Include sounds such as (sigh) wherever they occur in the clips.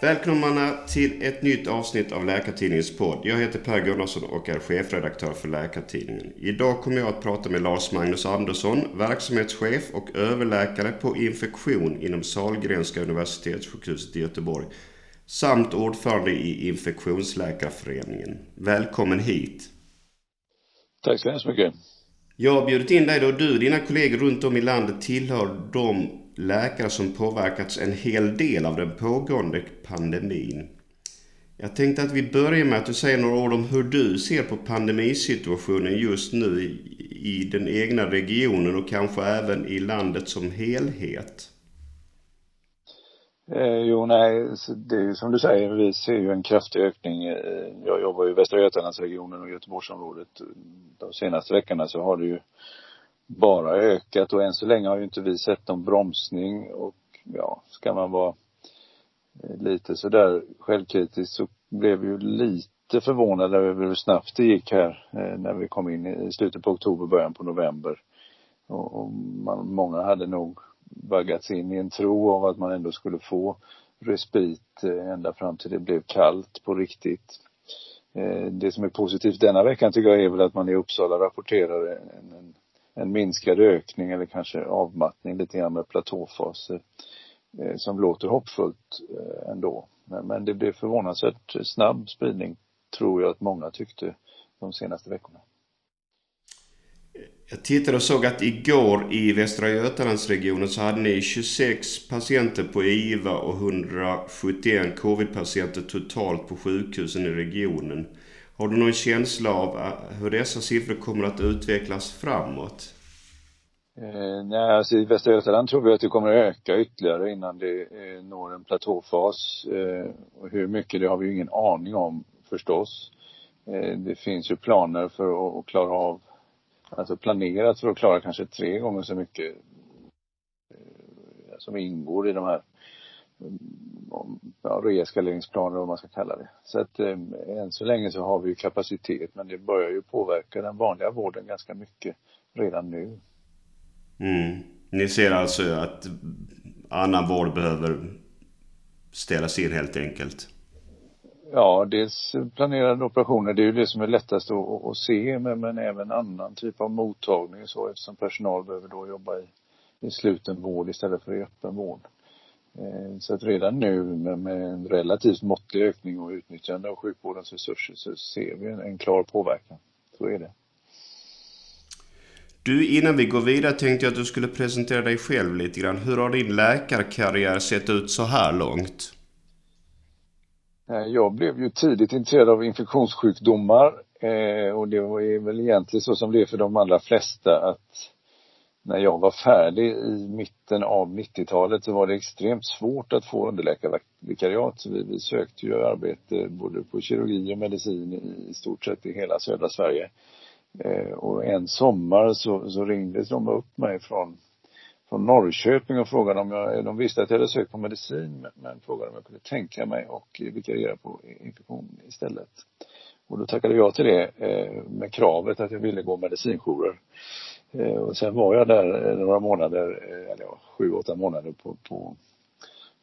Välkomna till ett nytt avsnitt av Läkartidningens podd. Jag heter Per Gunnarsson och är chefredaktör för Läkartidningen. Idag kommer jag att prata med Lars-Magnus Andersson, verksamhetschef och överläkare på infektion inom Sahlgrenska universitetssjukhuset i Göteborg samt ordförande i Infektionsläkarföreningen. Välkommen hit! Tack så hemskt mycket! Jag har bjudit in dig då du och dina kollegor runt om i landet tillhör de läkare som påverkats en hel del av den pågående pandemin. Jag tänkte att vi börjar med att du säger några ord om hur du ser på pandemisituationen just nu i, den egna regionen och kanske även i landet som helhet. Eh, jo, nej, det är ju som du säger, vi ser ju en kraftig ökning. Eh, jag jobbar i Västra Götalandsregionen och Göteborgsområdet. De senaste veckorna så har det ju bara ökat och än så länge har ju inte vi sett någon bromsning och ja, ska man vara eh, lite sådär självkritisk så blev vi ju lite förvånade över hur snabbt det gick här eh, när vi kom in i slutet på oktober, början på november. Och, och man, många hade nog vaggats in i en tro av att man ändå skulle få respit eh, ända fram till det blev kallt på riktigt. Eh, det som är positivt denna veckan tycker jag är väl att man i Uppsala rapporterar en, en en minskad ökning eller kanske avmattning lite grann med platåfaser eh, som låter hoppfullt eh, ändå. Men, men det blev förvånansvärt snabb spridning tror jag att många tyckte de senaste veckorna. Jag tittade och såg att igår i Västra Götalandsregionen så hade ni 26 patienter på IVA och 171 covid-patienter totalt på sjukhusen i regionen. Har du någon känsla av eh, hur dessa siffror kommer att utvecklas framåt? Eh, nej, alltså i Västra Götaland tror vi att det kommer att öka ytterligare innan det eh, når en platåfas. Eh, och hur mycket det har vi ju ingen aning om förstås. Eh, det finns ju planer för att, att klara av, alltså planerat för att klara kanske tre gånger så mycket eh, som ingår i de här ja, reeskaleringsplaner vad man ska kalla det. Så att eh, än så länge så har vi ju kapacitet men det börjar ju påverka den vanliga vården ganska mycket redan nu. Mm. Ni ser alltså att annan vård behöver ställas in helt enkelt? Ja, dels planerade operationer, det är ju det som är lättast att, att se, men, men även annan typ av mottagning och så eftersom personal behöver då jobba i, i sluten vård istället för i öppen vård. Eh, så att redan nu med, en relativt måttlig ökning och utnyttjande av sjukvårdens resurser så ser vi en, en klar påverkan. Så är det. Du, innan vi går vidare tänkte jag att du skulle presentera dig själv lite grann. Hur har din läkarkarriär sett ut så här långt? Eh, jag blev ju tidigt intresserad av infektionssjukdomar eh, och det var väl egentligen så som det är för de allra flesta att när jag var färdig i mitten av 90-talet så var det extremt svårt att få underläkarvikariat. Så vi, vi sökte ju arbete både på kirurgi och medicin i, i stort sett i hela södra Sverige. Eh, och en sommar så, så ringde de upp mig från, från Norrköping och frågade om jag, de visste att jag hade sökt på medicin men, men frågade om jag kunde tänka mig och vikariera på infektion istället. Och då tackade jag till det eh, med kravet att jag ville gå medicinjourer. Eh, och sen var jag där eh, några månader, eh, eller ja, sju, åtta månader på, på,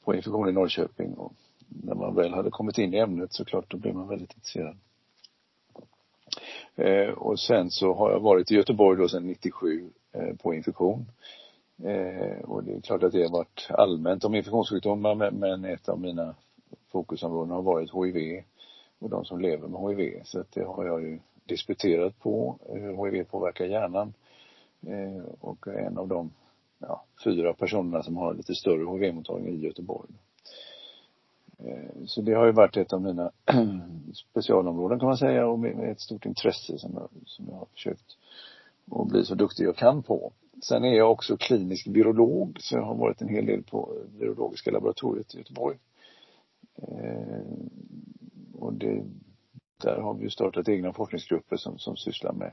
på infektion i Norrköping och när man väl hade kommit in i ämnet så klart då blev man väldigt intresserad. Eh, och sen så har jag varit i Göteborg då sedan 97 eh, på infektion. Eh, och det är klart att det har varit allmänt om infektionssjukdomar men ett av mina fokusområden har varit HIV och de som lever med HIV. Så att det har jag ju disputerat på hur HIV påverkar hjärnan Eh, och är en av de ja, fyra personerna som har lite större HV-mottagning i Göteborg. Eh, så det har ju varit ett av mina (clears throat) specialområden kan man säga och med ett stort intresse som jag, som jag har försökt att bli så duktig jag kan på. Sen är jag också klinisk virolog så jag har varit en hel del på virologiska laboratoriet i Göteborg. Eh, och det, där har vi startat egna forskningsgrupper som, som sysslar med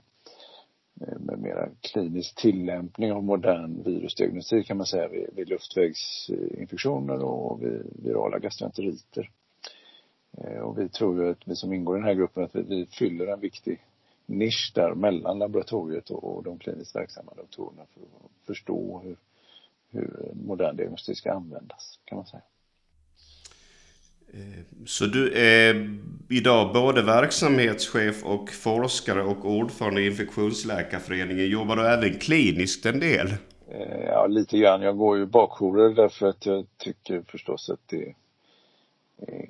Eh, med mera klinisk tillämpning av modern virusdiagnostik kan man säga vid, vid luftvägsinfektioner och vid virala gastroenteriter. Eh, och vi tror ju att vi som ingår i den här gruppen att vi, vi fyller en viktig nisch där mellan laboratoriet och, och de kliniskt verksamma doktorerna för att förstå hur, hur modern diagnostik ska användas kan man säga. Så du är idag både verksamhetschef och forskare och ordförande i infektionsläkarföreningen. Jobbar du även kliniskt en del? Eh, ja, lite grann. Jag går ju bakjourer därför att jag tycker förstås att det är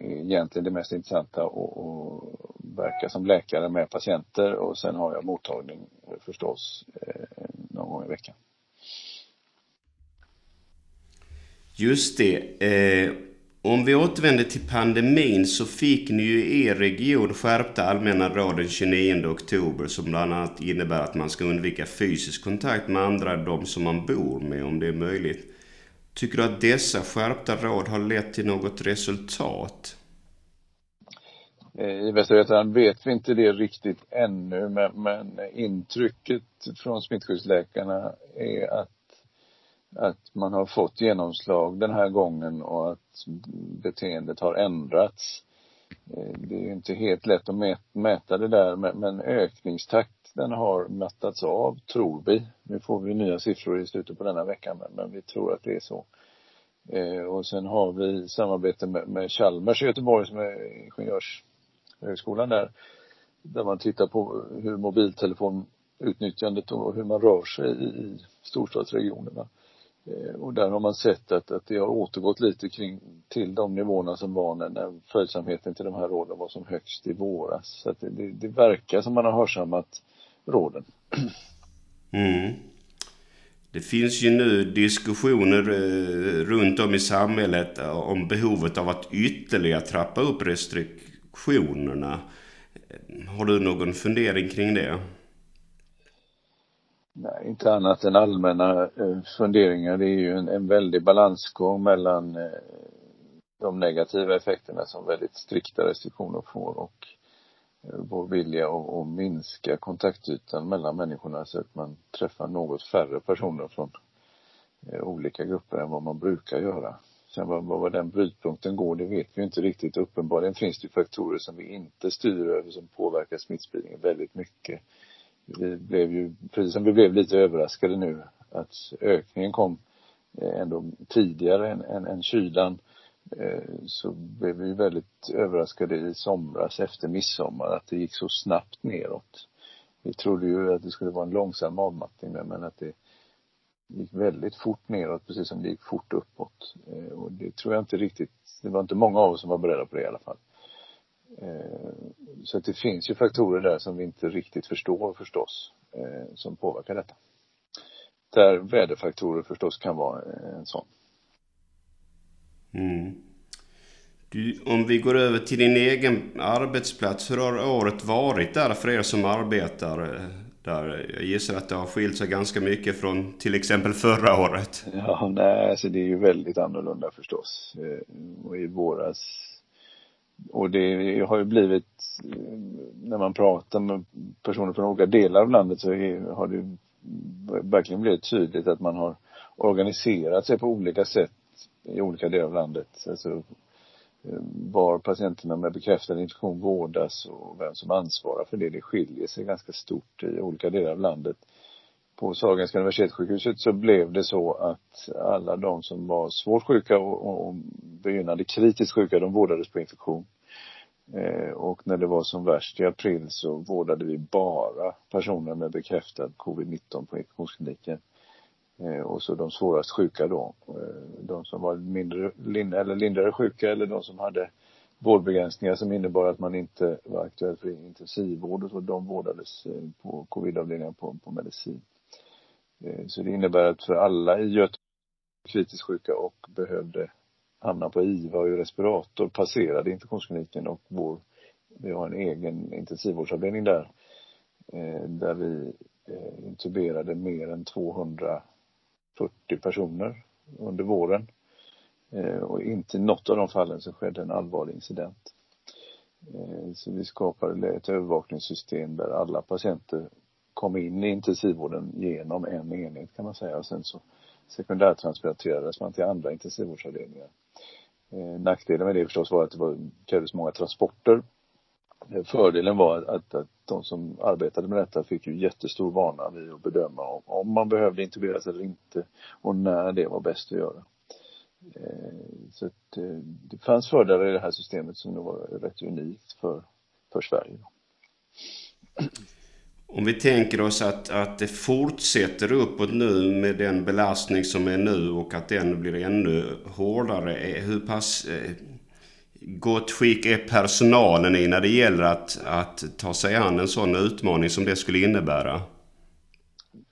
egentligen det mest intressanta att verka som läkare med patienter och sen har jag mottagning förstås eh, någon gång i veckan. Just det. Om vi återvänder till pandemin så fick ni ju i er region skärpta allmänna råd den 29 oktober som bland annat innebär att man ska undvika fysisk kontakt med andra än de som man bor med om det är möjligt. Tycker du att dessa skärpta råd har lett till något resultat? Eh, I Västra Götaland vet vi inte det riktigt ännu men, men intrycket från smittskyddsläkarna är att att man har fått genomslag den här gången och att beteendet har ändrats. Eh, det är ju inte helt lätt att mäta det där men ökningstakten har mattats av, tror vi. Nu får vi nya siffror i slutet på denna vecka men vi tror att det är så. Eh, och sen har vi samarbete med Chalmers i Göteborg som är ingenjörshögskolan där. Där man tittar på hur mobiltelefonutnyttjandet och hur man rör sig i storstadsregionerna. Eh, och där har man sett att, att det har återgått lite kring, till de nivåerna som var när, när följsamheten till de här råden var som högst i våras. Så att det, det, det verkar som man har hörsammat råden. Mm. Det finns ju nu diskussioner eh, runt om i samhället eh, om behovet av att ytterligare trappa upp restriktionerna. Har du någon fundering kring det? Inte annat än allmänna eh, funderingar. Det är ju en, en väldig balansgång mellan eh, de negativa effekterna som väldigt strikta restriktioner får och eh, vår vilja att, att minska kontaktytan mellan människorna så att man träffar något färre personer från olika grupper än vad man brukar göra. Sen vad, vad den brytpunkten går, det vet vi inte riktigt. Uppenbarligen finns det faktorer som vi inte styr över som påverkar smittspridningen väldigt mycket vi blev ju, precis som vi blev lite överraskade nu, att ökningen kom eh, ändå tidigare än, än, än kylan eh, så blev vi väldigt överraskade i somras efter midsommar att det gick så snabbt neråt. Vi trodde ju att det skulle vara en långsam avmattning men att det gick väldigt fort neråt precis som det gick fort uppåt. Eh, och det tror jag inte riktigt, det var inte många av oss som var beredda på det i alla fall. Eh, så det finns ju faktorer där som vi inte riktigt förstår förstås, eh, som påverkar detta. Där väderfaktorer förstås kan vara en sån. Mm. Du, om vi går över till din egen arbetsplats, hur har året varit där för er som arbetar eh, där? Jag gissar att det har skilt sig ganska mycket från till exempel förra året. Ja, nej, alltså det är ju väldigt annorlunda förstås. Och i våras och det har ju blivit, när man pratar med personer från olika delar av landet så är, har det verkligen blivit tydligt att man har organiserat sig på olika sätt i olika delar av landet. Alltså eh, var patienterna med bekräftad infektion vårdas och vem som ansvarar för det. Det skiljer sig ganska stort i olika delar av landet. På Sahlgrenska universitetssjukhuset så blev det så att alla de som var svårt sjuka och, och begynnande kritiskt sjuka, de vårdades på infektion. Eh, och när det var som värst i april så vårdade vi bara personer med bekräftad covid-19 på infektionskliniken. Eh, och så de svårast sjuka då. Eh, de som var mindre, lind, eller lindrigare sjuka eller de som hade vårdbegränsningar som innebar att man inte var aktuell för intensivvård och så de vårdades eh, på covidavdelningen på, på medicin. Eh, så det innebär att för alla i Göteborg kritiskt sjuka och behövde hamna på IVA och i respirator passerade infektionskliniken och vår, vi har en egen intensivvårdsavdelning där. Eh, där vi eh, intuberade mer än 240 personer under våren. Och inte i något av de fallen så skedde en allvarlig incident. Så vi skapade ett övervakningssystem där alla patienter kom in i intensivvården genom en enhet kan man säga och sen så sekundärtransplanterades man till andra intensivvårdsavdelningar. Eh, nackdelen med det förstås var att det var, krävdes många transporter. Eh, fördelen var att, att de som arbetade med detta fick ju jättestor vana vid att bedöma om, om man behövde intuberas eller inte och när det var bäst att göra. Eh, så att eh, det fanns fördelar i det här systemet som nog var rätt unikt för, för Sverige. Om vi tänker oss att, att det fortsätter uppåt nu med den belastning som är nu och att den blir ännu hårdare. Eh, hur pass eh, gott skick är personalen i när det gäller att, att ta sig an en sån utmaning som det skulle innebära?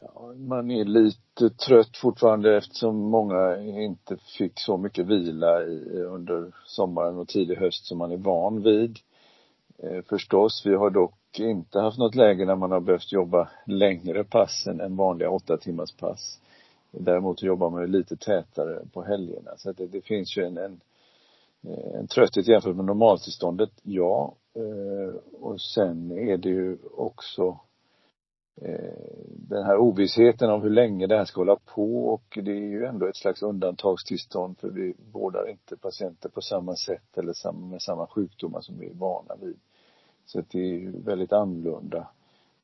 Ja, man är lite trött fortfarande eftersom många inte fick så mycket vila i, under sommaren och tidig höst som man är van vid. Eh, förstås, vi har dock inte haft något läge när man har behövt jobba längre pass än vanliga åtta timmars pass. Däremot jobbar man ju lite tätare på helgerna. Så att det, det finns ju en, en, eh, en trötthet jämfört med normaltillståndet, ja. Eh, och sen är det ju också eh, den här ovissheten om hur länge det här ska hålla på och det är ju ändå ett slags undantagstillstånd för vi vårdar inte patienter på samma sätt eller med samma sjukdomar som vi är vana vid. Så att det är ju väldigt annorlunda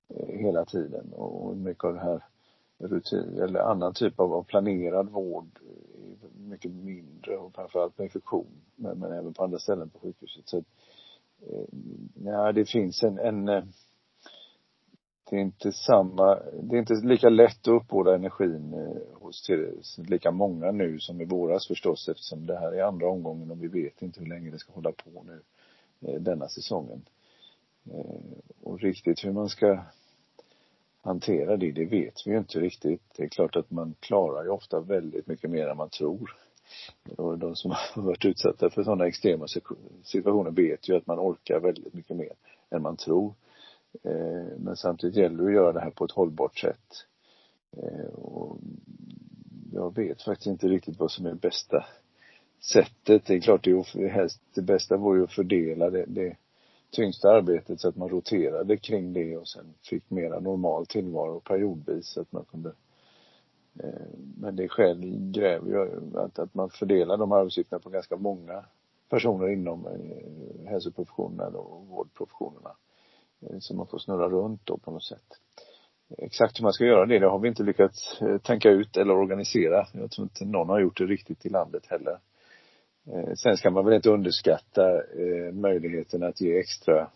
eh, hela tiden och mycket av det här rutin eller annan typ av planerad vård är mycket mindre och framförallt med infektion men, men även på andra ställen på sjukhuset. Så att, eh, ja, det finns en, en det är inte samma, det är inte lika lätt att uppbåda energin hos lika många nu som i våras förstås eftersom det här är andra omgången och vi vet inte hur länge det ska hålla på nu denna säsongen. Eh, och riktigt hur man ska hantera det, det vet vi ju inte riktigt. Det är klart att man klarar ju ofta väldigt mycket mer än man tror. Och de som (laughs) har varit utsatta för sådana extrema situationer vet ju att man orkar väldigt mycket mer än man tror. Eh, men samtidigt gäller det att göra det här på ett hållbart sätt. Eh, och jag vet faktiskt inte riktigt vad som är bästa sättet. Det är klart det är helst, det bästa vore ju att fördela det, det tyngsta arbetet så att man roterade kring det och sen fick mera normal tillvaro periodvis så att man kunde eh, men det själv gräver ju att, att man fördelar de arbetsuppgifterna på ganska många personer inom eh, hälsoprofessionerna och vårdprofessionerna. Eh, så man får snurra runt då på något sätt. Exakt hur man ska göra det, det har vi inte lyckats tänka ut eller organisera. Jag tror inte någon har gjort det riktigt i landet heller. Eh, sen ska man väl inte underskatta eh, möjligheten att ge extra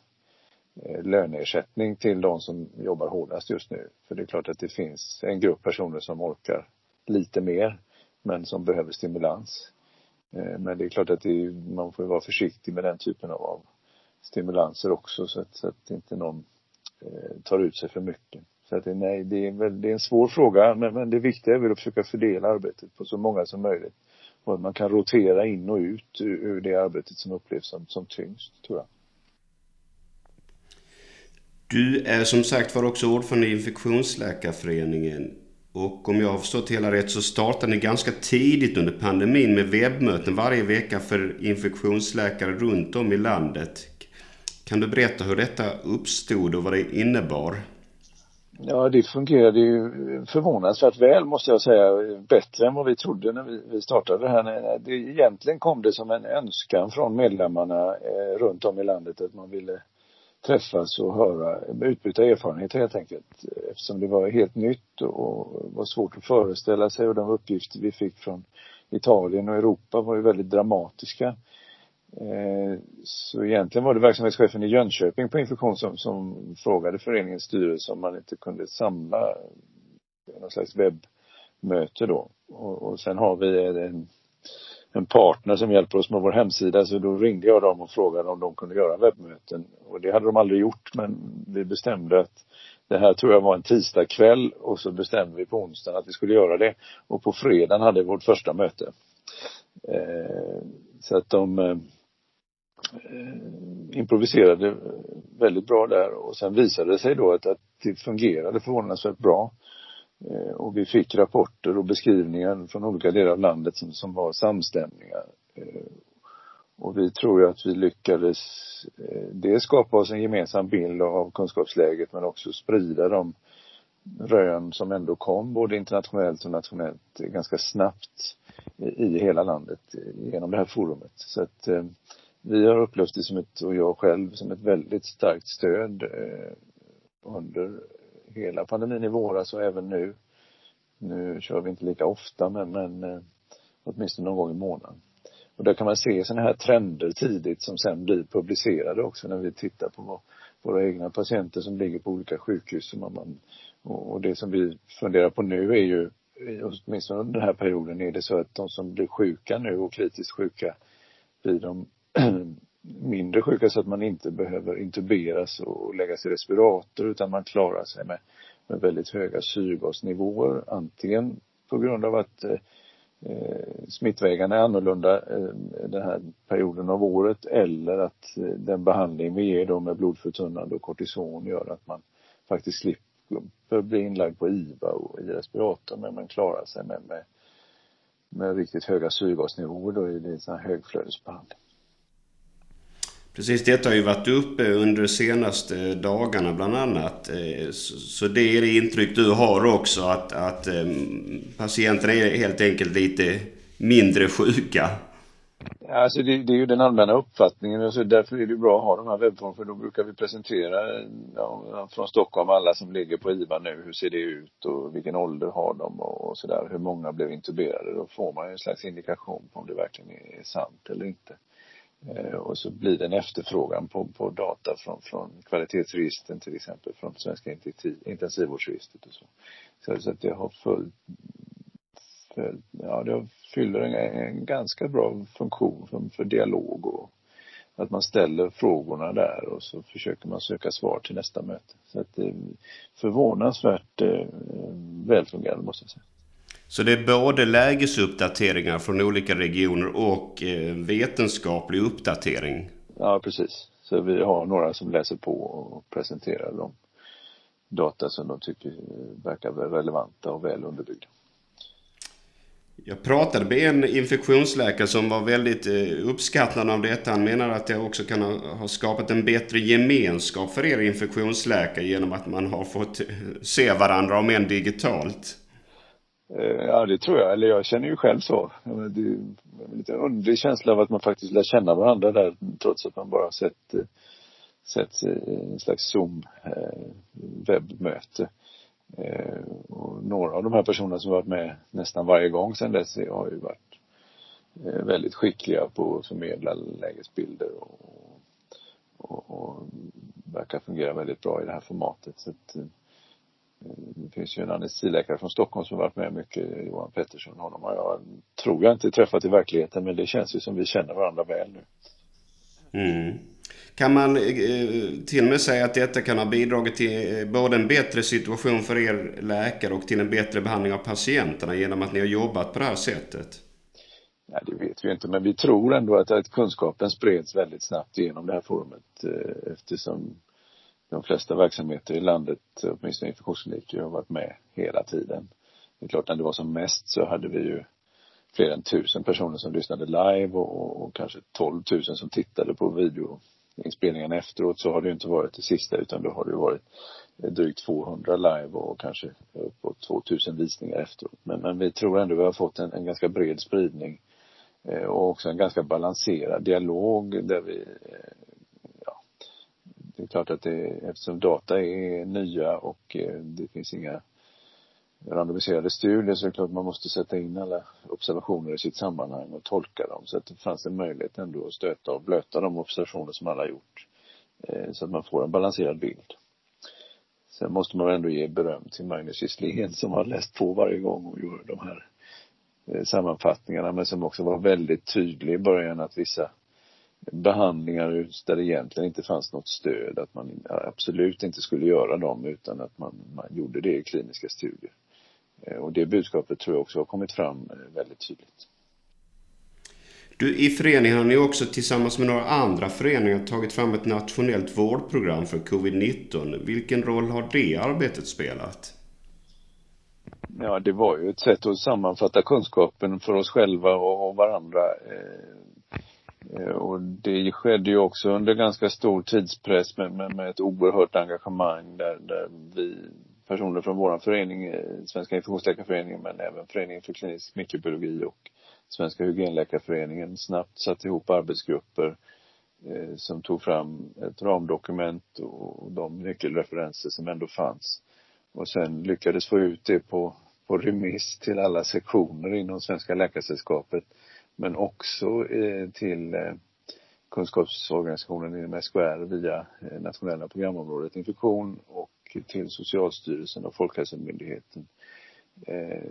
eh, löneersättning till de som jobbar hårdast just nu. För det är klart att det finns en grupp personer som orkar lite mer men som behöver stimulans. Men det är klart att är, man får vara försiktig med den typen av stimulanser också så att, så att inte någon tar ut sig för mycket. Så att det, nej, det är, väl, det är en svår fråga men, men det viktiga är väl att försöka fördela arbetet på så många som möjligt och att man kan rotera in och ut ur det arbetet som upplevs som, som tyngst, tror jag. Du är som sagt var också ordförande i Infektionsläkarföreningen. Och om jag har förstått hela rätt så startade ni ganska tidigt under pandemin med webbmöten varje vecka för infektionsläkare runt om i landet. Kan du berätta hur detta uppstod och vad det innebar? Ja, det fungerade ju förvånansvärt väl måste jag säga. Bättre än vad vi trodde när vi, startade det här. Det, egentligen kom det som en önskan från medlemmarna eh, runt om i landet att man ville träffas och höra, utbyta erfarenheter helt enkelt. Eftersom det var helt nytt och var svårt att föreställa sig och de uppgifter vi fick från Italien och Europa var ju väldigt dramatiska. Eh, så egentligen var det verksamhetschefen i Jönköping på infektion som, som frågade föreningens styrelse om man inte kunde samla någon slags webbmöte då. Och, och sen har vi en, en partner som hjälper oss med vår hemsida så då ringde jag dem och frågade om de kunde göra webbmöten. Och det hade de aldrig gjort men vi bestämde att det här tror jag var en tisdagkväll och så bestämde vi på onsdagen att vi skulle göra det. Och på fredagen hade vi vårt första möte. Eh, så att de Eh, Eh, improviserade väldigt bra där och sen visade det sig då att, att det fungerade förvånansvärt bra. Eh, och vi fick rapporter och beskrivningar från olika delar av landet som, som var samstämmiga. Eh, och vi tror ju att vi lyckades dels skapa oss en gemensam bild av kunskapsläget men också sprida de rön som ändå kom både internationellt och nationellt ganska snabbt i hela landet genom det här forumet. Så att vi har upplevt det som ett, och jag själv, som ett väldigt starkt stöd eh, under hela pandemin i våras och även nu. Nu kör vi inte lika ofta men, men eh, åtminstone någon gång i månaden. Och där kan man se sådana här trender tidigt som sen blir publicerade också när vi tittar på våra egna patienter som ligger på olika sjukhus. Och, man, och det som vi funderar på nu är ju, åtminstone under den här perioden, är det så att de som blir sjuka nu och kritiskt sjuka blir de (clears throat) mindre sjuka så att man inte behöver intuberas och läggas i respirator utan man klarar sig med, med väldigt höga syrgasnivåer. Antingen på grund av att eh, eh, smittvägarna är annorlunda eh, den här perioden av året eller att eh, den behandling vi ger då med blodförtunnande och kortison gör att man faktiskt slipper bli inlagd på IVA och i respirator men man klarar sig med, med, med riktigt höga syrgasnivåer då i en sån här högflödesbehandling. Precis, detta har ju varit uppe under de senaste dagarna bland annat. Eh, så det är det intryck du har också att, att ehm, patienterna är helt enkelt lite mindre sjuka? Alltså det, det är ju den allmänna uppfattningen Alltså därför är det bra att ha de här webbformerna för då brukar vi presentera ja, från Stockholm alla som ligger på IVA nu, hur ser det ut och vilken ålder har de och, sådär, hur många blev intuberade. Då får man ju en slags indikation på om det verkligen är sant eller inte. Eh, och så blir det en efterfrågan på, på data från, från kvalitetsregistren till exempel, från Svenska intensivvårdsregistret och så. Så, så att det har följt, följt ja det fyller en, en ganska bra funktion för, för dialog och att man ställer frågorna där och så försöker man söka svar till nästa möte. Så att det är förvånansvärt eh, välfungerande måste jag säga. Så det är både lägesuppdateringar från olika regioner och eh, vetenskaplig uppdatering? Ja, precis. Så vi har några som läser på och presenterar de data som de tycker verkar relevanta och väl underbyggda. Jag pratade med en infektionsläkare som var väldigt eh, uppskattande av detta. Han menar att det också kan ha skapat en bättre gemenskap för er infektionsläkare genom att man har fått se varandra, om än digitalt. Eh, ja, det tror jag. Eller jag känner ju själv så. Det är en lite underlig känsla av att man faktiskt lär känna varandra där trots att man bara sett, eh, sett eh, en slags zoom webbmöte. Och några av de här personerna som varit med nästan varje gång sedan dess har ju varit väldigt skickliga på att förmedla lägesbilder och, och, och verkar fungera väldigt bra i det här formatet. Så att, det finns ju en anestesiläkare från Stockholm som varit med mycket, Johan Pettersson. Honom har jag, tror jag inte träffat i verkligheten, men det känns ju som vi känner varandra väl nu. Mm. Kan man eh, till och med säga att detta kan ha bidragit till eh, både en bättre situation för er läkare och till en bättre behandling av patienterna genom att ni har jobbat på det här sättet? Nej, det vet vi inte, men vi tror ändå att, att kunskapen spreds väldigt snabbt genom det här forumet eh, eftersom de flesta verksamheter i landet, åtminstone infektionskliniker, har varit med hela tiden. Det är klart, när det var som mest så hade vi ju fler än tusen personer som lyssnade live och, och kanske 12 000 som tittade på videoinspelningen efteråt så har det ju inte varit det sista utan då har det ju varit drygt 200 live och kanske uppåt 2000 visningar efteråt. Men, men vi tror ändå vi har fått en, en ganska bred spridning eh, och också en ganska balanserad dialog där vi eh, det är klart att det, eftersom data är nya och eh, det finns inga randomiserade studier så är det klart att man måste sätta in alla observationer i sitt sammanhang och tolka dem. Så att det fanns en möjlighet ändå att stöta och blöta de observationer som alla gjort. Eh, så att man får en balanserad bild. Sen måste man ändå ge beröm till Magnus Gisslén som har läst på varje gång och gör de här eh, sammanfattningarna men som också var väldigt tydlig i början att vissa behandlingar där det egentligen inte fanns något stöd, att man absolut inte skulle göra dem utan att man, man gjorde det i kliniska studier. Eh, och det budskapet tror jag också har kommit fram eh, väldigt tydligt. Du, i föreningen har ni också tillsammans med några andra föreningar tagit fram ett nationellt vårdprogram för covid-19. Vilken roll har det arbetet spelat? Ja, det var ju ett sätt att sammanfatta kunskapen för oss själva och varandra eh, Eh, och det skedde ju också under ganska stor tidspress med, med, med ett oerhört engagemang där, där vi personer från vår förening, eh, Svenska infektionsläkarföreningen, men även Föreningen för klinisk mikrobiologi och Svenska hygienläkarföreningen snabbt satte ihop arbetsgrupper eh, som tog fram ett ramdokument och de nyckelreferenser som ändå fanns. Och sen lyckades få ut det på, på remiss till alla sektioner inom Svenska Läkaresällskapet men också eh, till eh, kunskapsorganisationen inom SKR via eh, nationella programområdet infektion och till Socialstyrelsen och Folkhälsomyndigheten.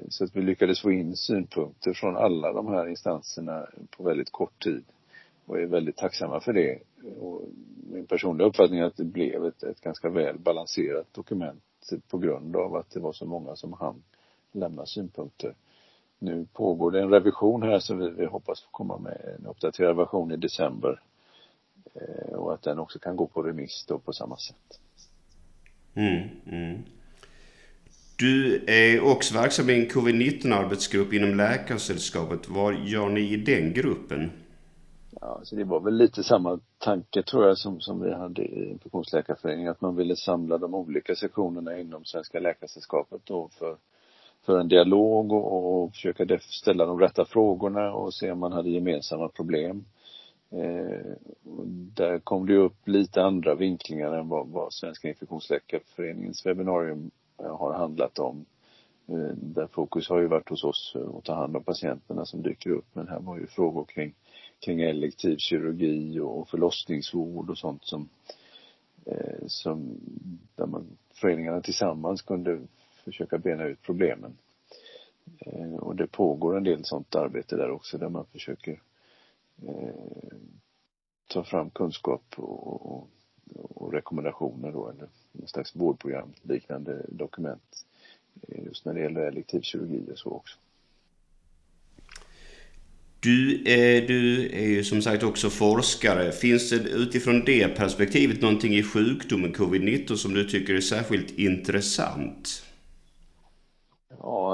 Så att vi lyckades få in synpunkter från alla de här instanserna på väldigt kort tid och är väldigt tacksamma för det. Och min personliga uppfattning är att det blev ett, ett ganska väl balanserat dokument på grund av att det var så många som hann lämna synpunkter. Nu pågår det en revision här så vi, vi hoppas få komma med en uppdaterad version i december. Eh, och att den också kan gå på remiss då på samma sätt. Mm, mm. Du är också verksam i en covid-19 arbetsgrupp inom Läkarsällskapet. Vad gör ni i den gruppen? Ja, så det var väl lite samma tanke tror jag som, som vi hade i Infektionsläkarföreningen, att man ville samla de olika sektionerna inom Svenska Läkaresällskapet då för, för en dialog och, och försöka ställa de rätta frågorna och se om man hade gemensamma problem. Eh, där kom det upp lite andra vinklingar än vad, vad Svenska Infektionsläkarföreningens webbinarium eh, har handlat om. Eh, där fokus har ju varit hos oss att ta hand om patienterna som dyker upp men här var ju frågor kring kring elektiv kirurgi och förlossningsvård och sånt som, eh, som där man, föreningarna tillsammans kunde försöka bena ut problemen. Eh, och det pågår en del sånt arbete där också där man försöker eh, ta fram kunskap och, och, och rekommendationer då eller någon slags vårdprogram liknande dokument eh, just när det gäller elektiv kirurgi och så också. Du, eh, du är ju som sagt också forskare. Finns det utifrån det perspektivet någonting i sjukdomen covid-19 som du tycker är särskilt intressant?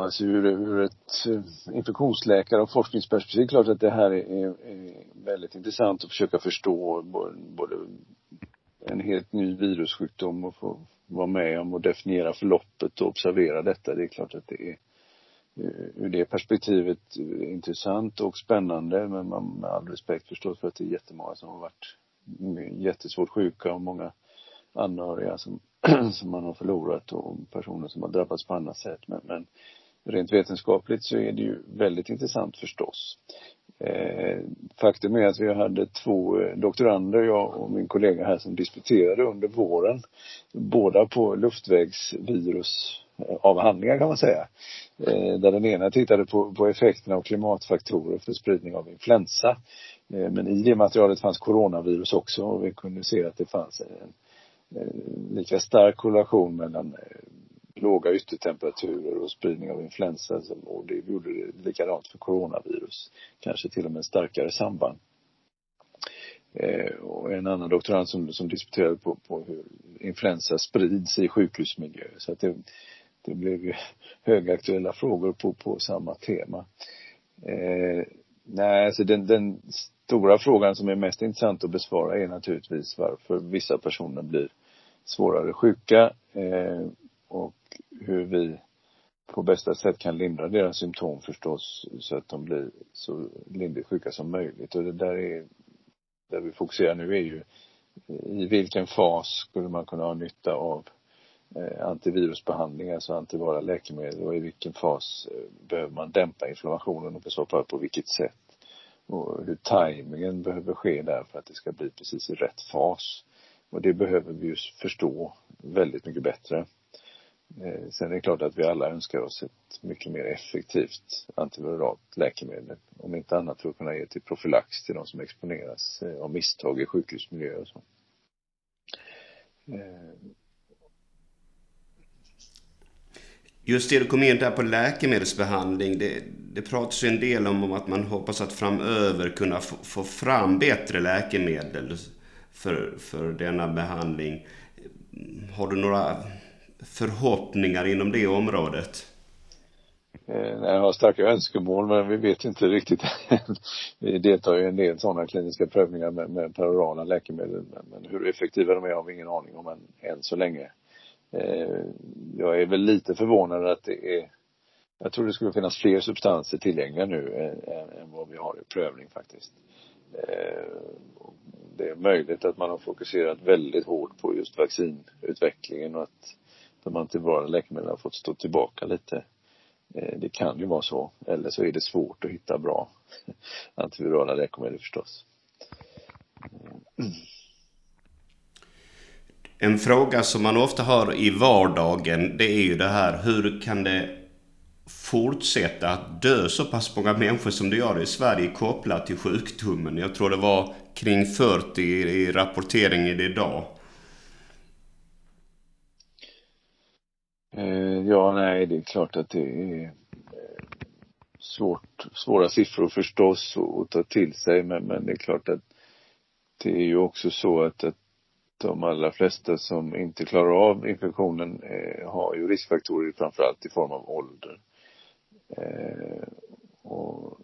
Alltså ur, ur ett eh, infektionsläkare och forskningsperspektiv är det klart att det här är, är väldigt intressant att försöka förstå både en helt ny virussjukdom och få vara med om och definiera förloppet och observera detta. Det är klart att det är eh, ur det perspektivet eh, intressant och spännande men man, med all respekt förstås för att det är jättemånga som har varit jättesvårt sjuka och många anhöriga som, (clears throat) som man har förlorat och personer som har drabbats på annat sätt. Men, men rent vetenskapligt så är det ju väldigt intressant förstås. Eh, faktum är att vi hade två eh, doktorander, jag och min kollega här, som disputerade under våren. Båda på luftvägsvirusavhandlingar eh, kan man säga. Eh, där den ena tittade på, på effekterna av klimatfaktorer för spridning av influensa. Eh, men i det materialet fanns coronavirus också och vi kunde se att det fanns en, en lika stark korrelation mellan eh, låga yttertemperaturer och spridning av influensa och det gjorde det likadant för coronavirus. Kanske till och med starkare samband. Eh, och en annan doktorand som, som disputerade på, på hur influensa sprids i sjukhusmiljö. Så att det, det blev ju högaktuella frågor på, på samma tema. Eh, nej, alltså den, den stora frågan som är mest intressant att besvara är naturligtvis varför vissa personer blir svårare sjuka eh, och hur vi på bästa sätt kan lindra deras symptom förstås så att de blir så lindrigt sjuka som möjligt och det där är där vi fokuserar nu är ju eh, i vilken fas skulle man kunna ha nytta av eh, antivirusbehandling, alltså antivara läkemedel och i vilken fas eh, behöver man dämpa inflammationen och i så fall på vilket sätt. Och hur tajmingen behöver ske där för att det ska bli precis i rätt fas. Och det behöver vi ju förstå väldigt mycket bättre. Eh, sen är det klart att vi alla önskar oss ett mycket mer effektivt antiviralt läkemedel. Om inte annat för att kunna ge till profylax till de som exponeras eh, av misstag i sjukhusmiljö och så. Eh, Just det, du kom in där på läkemedelsbehandling. Det, det pratas ju en del om att man hoppas att framöver kunna få, få fram bättre läkemedel för, för denna behandling. Har du några förhoppningar inom det området? Eh, jag har starka önskemål men vi vet inte riktigt (laughs) Vi deltar i en del sådana kliniska prövningar med, med perorala läkemedel men, men hur effektiva de är har vi ingen aning om än, än så länge. Eh, jag är väl lite förvånad att det är jag tror det skulle finnas fler substanser tillgängliga nu eh, än, än vad vi har i prövning faktiskt. Eh, det är möjligt att man har fokuserat väldigt hårt på just vaccinutvecklingen och att de antivirala läkemedlen har fått stå tillbaka lite. Eh, det kan ju vara så. Eller så är det svårt att hitta bra (laughs) antivirala läkemedel förstås. Mm. En fråga som man ofta har i vardagen det är ju det här hur kan det fortsätta att dö så pass många människor som det gör i Sverige kopplat till sjukdomen. Jag tror det var kring 40 i rapporteringen idag. Eh, ja, nej, det är klart att det är eh, svårt, svåra siffror förstås att ta till sig, men, men det är klart att det är ju också så att, att de allra flesta som inte klarar av infektionen eh, har ju riskfaktorer framförallt i form av ålder. Eh, och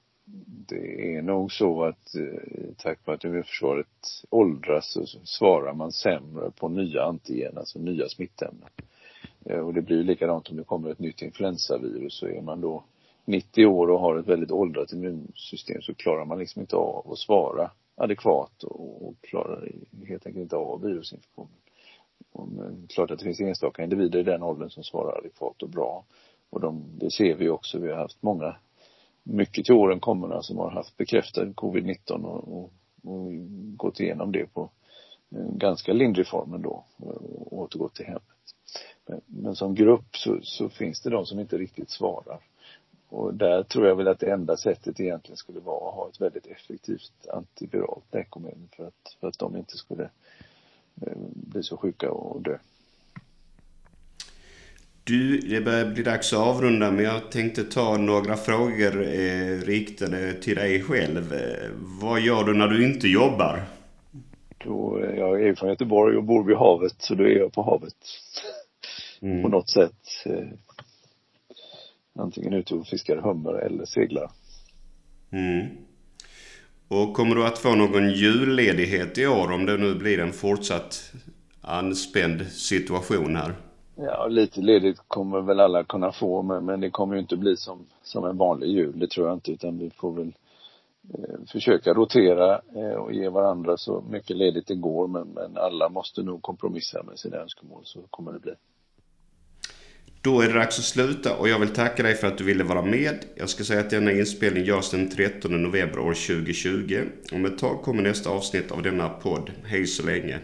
det är nog så att eh, tack vare att immunförsvaret åldras så svarar man sämre på nya antigen, alltså nya smittämnen. Eh, och det blir likadant om det kommer ett nytt influensavirus så är man då 90 år och har ett väldigt åldrat immunsystem så klarar man liksom inte av att svara adekvat och, klarar helt enkelt inte av virusinfektionen. Och, men klart att det finns enstaka individer i den åldern som svarar adekvat och bra. Och de, det ser vi också. Vi har haft många, mycket till åren kommande som har haft bekräftad covid-19 och, och, och gått igenom det på en ganska lindrig form ändå och återgått till hemmet. Men, men som grupp så, så finns det de som inte riktigt svarar. Och där tror jag väl att det enda sättet egentligen skulle vara att ha ett väldigt effektivt antiviralt läkemedel för att, för att de inte skulle eh, bli så sjuka och dö. Du, det börjar bli dags att avrunda men jag tänkte ta några frågor eh, riktade till dig själv. Eh, vad gör du när du inte jobbar? Då, eh, jag är från Göteborg och bor vid havet så då är jag på havet. Mm. På något sätt. Eh, antingen ute och fiskar hummer eller seglar. Mm. Och kommer du att få någon julledighet i år om det nu blir en fortsatt anspänd situation här? Ja, lite ledigt kommer väl alla kunna få men, men det kommer ju inte bli som, som en vanlig jul, det tror jag inte utan vi får väl eh, försöka rotera eh, och ge varandra så mycket ledigt det går men, men alla måste nog kompromissa med sina önskemål så kommer det bli. Då är det dags att sluta och jag vill tacka dig för att du ville vara med. Jag ska säga att denna inspelning görs den 13 november år 2020. Om ett tag kommer nästa avsnitt av denna podd. Hej så länge!